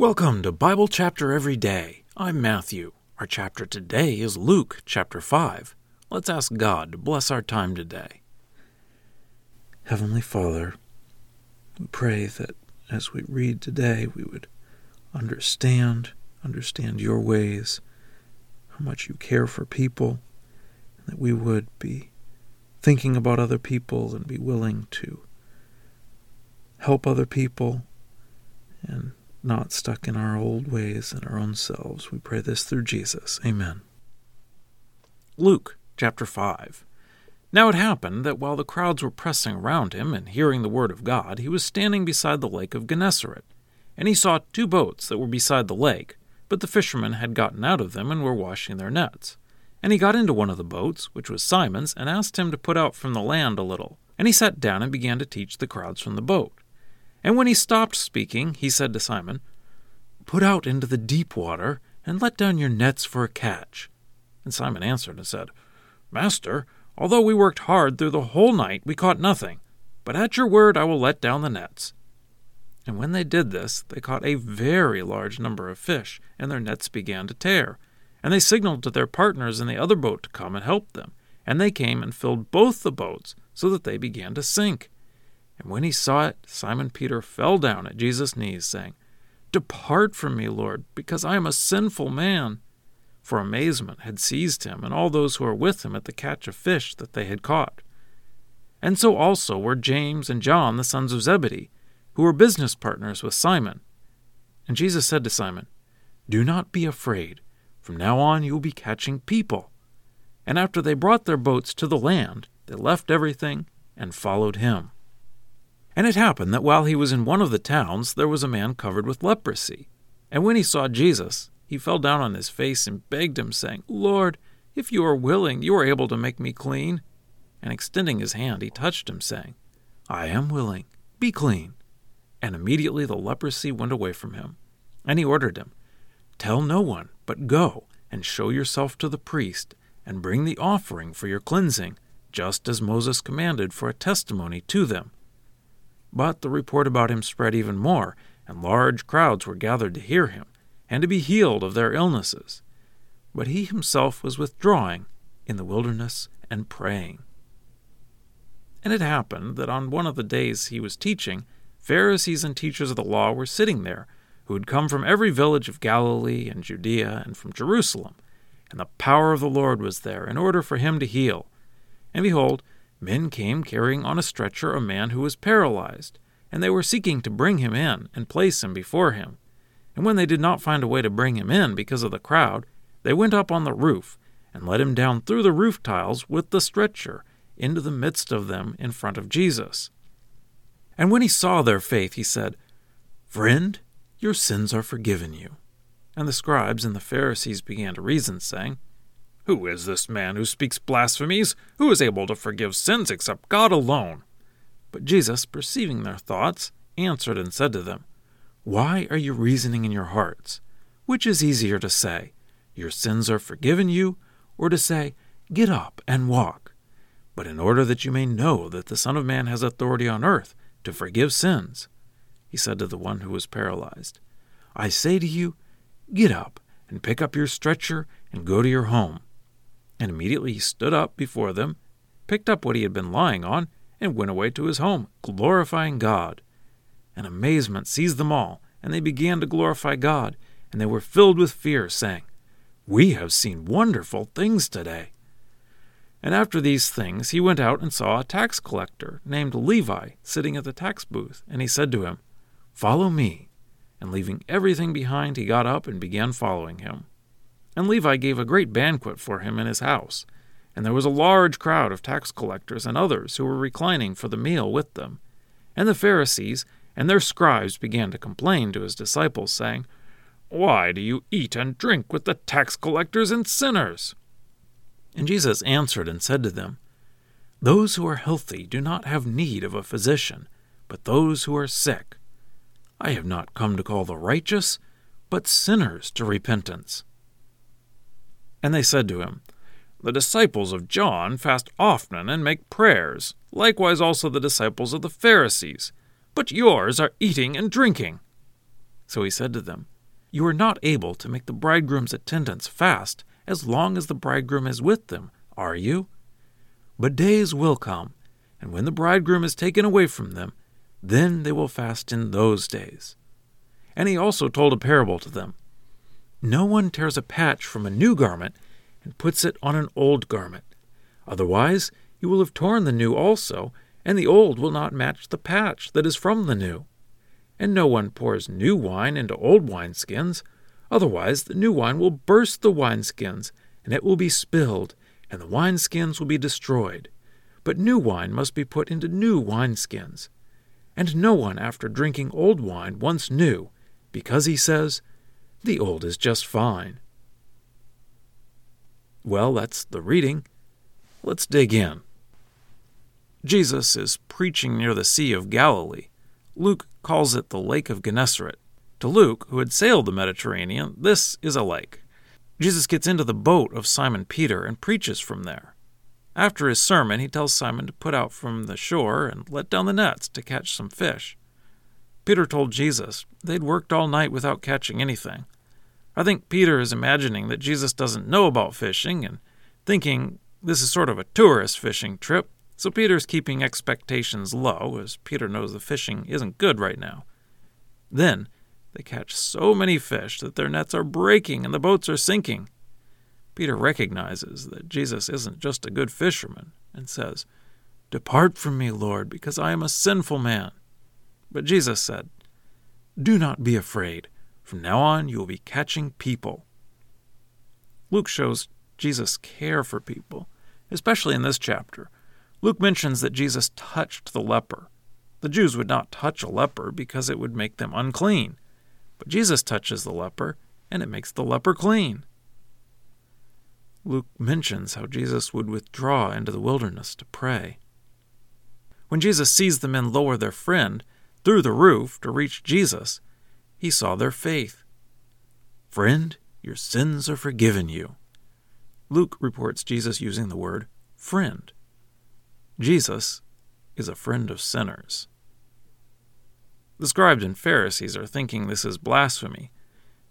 Welcome to Bible Chapter Every Day. I'm Matthew. Our chapter today is Luke chapter 5. Let's ask God to bless our time today. Heavenly Father, we pray that as we read today, we would understand, understand your ways, how much you care for people, and that we would be thinking about other people and be willing to help other people and not stuck in our old ways and our own selves. We pray this through Jesus. Amen. Luke chapter 5. Now it happened that while the crowds were pressing around him and hearing the word of God, he was standing beside the lake of Gennesaret. And he saw two boats that were beside the lake, but the fishermen had gotten out of them and were washing their nets. And he got into one of the boats, which was Simon's, and asked him to put out from the land a little. And he sat down and began to teach the crowds from the boat. And when he stopped speaking, he said to Simon, Put out into the deep water, and let down your nets for a catch. And Simon answered and said, Master, although we worked hard through the whole night, we caught nothing. But at your word I will let down the nets. And when they did this, they caught a very large number of fish, and their nets began to tear. And they signaled to their partners in the other boat to come and help them. And they came and filled both the boats, so that they began to sink. And when he saw it, Simon Peter fell down at Jesus' knees, saying, Depart from me, Lord, because I am a sinful man. For amazement had seized him and all those who were with him at the catch of fish that they had caught. And so also were James and John, the sons of Zebedee, who were business partners with Simon. And Jesus said to Simon, Do not be afraid. From now on you will be catching people. And after they brought their boats to the land, they left everything and followed him. And it happened that while he was in one of the towns, there was a man covered with leprosy. And when he saw Jesus, he fell down on his face and begged him, saying, Lord, if you are willing, you are able to make me clean. And extending his hand, he touched him, saying, I am willing, be clean. And immediately the leprosy went away from him. And he ordered him, Tell no one, but go and show yourself to the priest, and bring the offering for your cleansing, just as Moses commanded for a testimony to them. But the report about him spread even more, and large crowds were gathered to hear him, and to be healed of their illnesses. But he himself was withdrawing in the wilderness and praying. And it happened that on one of the days he was teaching, Pharisees and teachers of the law were sitting there, who had come from every village of Galilee and Judea and from Jerusalem. And the power of the Lord was there in order for him to heal. And behold, Men came carrying on a stretcher a man who was paralyzed, and they were seeking to bring him in and place him before him. And when they did not find a way to bring him in because of the crowd, they went up on the roof and let him down through the roof tiles with the stretcher into the midst of them in front of Jesus. And when he saw their faith, he said, Friend, your sins are forgiven you. And the scribes and the Pharisees began to reason, saying, who is this man who speaks blasphemies? Who is able to forgive sins except God alone? But Jesus, perceiving their thoughts, answered and said to them, Why are you reasoning in your hearts? Which is easier to say, Your sins are forgiven you, or to say, Get up and walk? But in order that you may know that the Son of Man has authority on earth to forgive sins, he said to the one who was paralyzed, I say to you, Get up and pick up your stretcher and go to your home. And immediately he stood up before them, picked up what he had been lying on, and went away to his home, glorifying God. And amazement seized them all, and they began to glorify God, and they were filled with fear, saying, We have seen wonderful things today. And after these things he went out and saw a tax collector named Levi sitting at the tax booth, and he said to him, Follow me. And leaving everything behind, he got up and began following him. And Levi gave a great banquet for him in his house, and there was a large crowd of tax collectors and others who were reclining for the meal with them. And the Pharisees and their scribes began to complain to his disciples, saying, Why do you eat and drink with the tax collectors and sinners? And Jesus answered and said to them, Those who are healthy do not have need of a physician, but those who are sick. I have not come to call the righteous, but sinners to repentance. And they said to him, The disciples of John fast often and make prayers, likewise also the disciples of the Pharisees, but yours are eating and drinking. So he said to them, You are not able to make the bridegroom's attendants fast as long as the bridegroom is with them, are you? But days will come, and when the bridegroom is taken away from them, then they will fast in those days. And he also told a parable to them No one tears a patch from a new garment and puts it on an old garment. Otherwise, you will have torn the new also, and the old will not match the patch that is from the new. And no one pours new wine into old wineskins, otherwise the new wine will burst the wineskins, and it will be spilled, and the wineskins will be destroyed. But new wine must be put into new wineskins. And no one, after drinking old wine, wants new, because he says, The old is just fine. Well, that's the reading. Let's dig in. Jesus is preaching near the Sea of Galilee. Luke calls it the Lake of Gennesaret. To Luke, who had sailed the Mediterranean, this is a lake. Jesus gets into the boat of Simon Peter and preaches from there. After his sermon, he tells Simon to put out from the shore and let down the nets to catch some fish. Peter told Jesus they'd worked all night without catching anything. I think Peter is imagining that Jesus doesn't know about fishing and thinking this is sort of a tourist fishing trip so Peter's keeping expectations low, as Peter knows the fishing isn't good right now. Then they catch so many fish that their nets are breaking and the boats are sinking. Peter recognizes that Jesus isn't just a good fisherman and says, Depart from me, Lord, because I am a sinful man. But Jesus said, Do not be afraid. From now on, you will be catching people. Luke shows Jesus' care for people, especially in this chapter Luke mentions that Jesus touched the leper. The Jews would not touch a leper because it would make them unclean. But Jesus touches the leper, and it makes the leper clean. Luke mentions how Jesus would withdraw into the wilderness to pray. When Jesus sees the men lower their friend through the roof to reach Jesus, he saw their faith. Friend, your sins are forgiven you. Luke reports Jesus using the word friend. Jesus is a friend of sinners. The scribes and Pharisees are thinking this is blasphemy.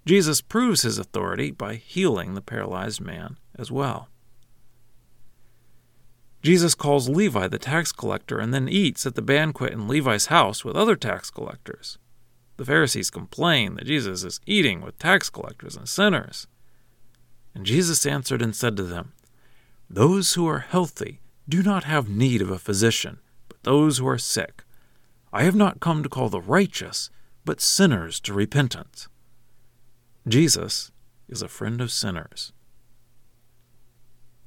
Jesus proves his authority by healing the paralyzed man as well. Jesus calls Levi the tax collector and then eats at the banquet in Levi's house with other tax collectors. The Pharisees complain that Jesus is eating with tax collectors and sinners. And Jesus answered and said to them, Those who are healthy do not have need of a physician, but those who are sick. I have not come to call the righteous, but sinners to repentance. Jesus is a friend of sinners.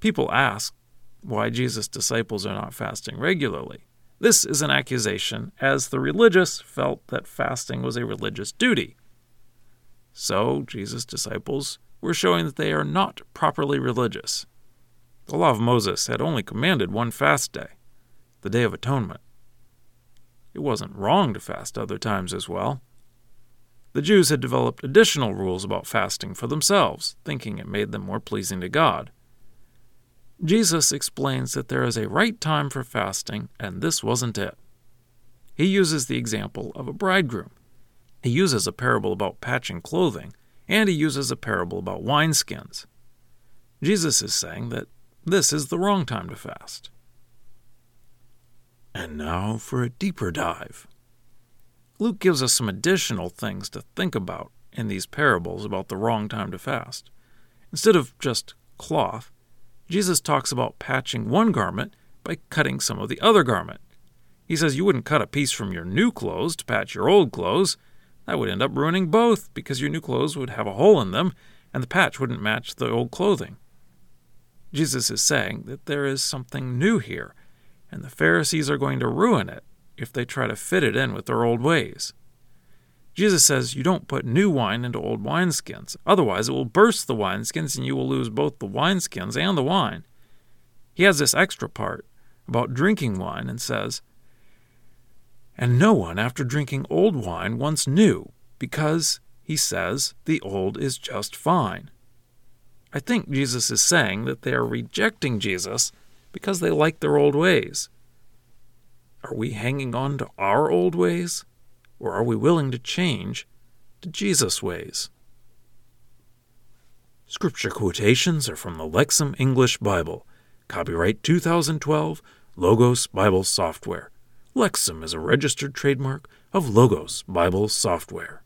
People ask why Jesus' disciples are not fasting regularly. This is an accusation, as the religious felt that fasting was a religious duty. So, Jesus' disciples were showing that they are not properly religious. The law of Moses had only commanded one fast day, the Day of Atonement. It wasn't wrong to fast other times as well. The Jews had developed additional rules about fasting for themselves, thinking it made them more pleasing to God. Jesus explains that there is a right time for fasting, and this wasn't it. He uses the example of a bridegroom. He uses a parable about patching clothing, and he uses a parable about wineskins. Jesus is saying that this is the wrong time to fast. And now for a deeper dive. Luke gives us some additional things to think about in these parables about the wrong time to fast. Instead of just cloth, Jesus talks about patching one garment by cutting some of the other garment. He says you wouldn't cut a piece from your new clothes to patch your old clothes. That would end up ruining both because your new clothes would have a hole in them and the patch wouldn't match the old clothing. Jesus is saying that there is something new here, and the Pharisees are going to ruin it if they try to fit it in with their old ways. Jesus says you don't put new wine into old wineskins, otherwise, it will burst the wineskins and you will lose both the wineskins and the wine. He has this extra part about drinking wine and says, And no one, after drinking old wine, wants new, because, he says, the old is just fine. I think Jesus is saying that they are rejecting Jesus because they like their old ways. Are we hanging on to our old ways? Or are we willing to change to Jesus' ways. Scripture quotations are from the Lexham English Bible. Copyright 2012, Logos Bible Software. Lexham is a registered trademark of Logos Bible Software.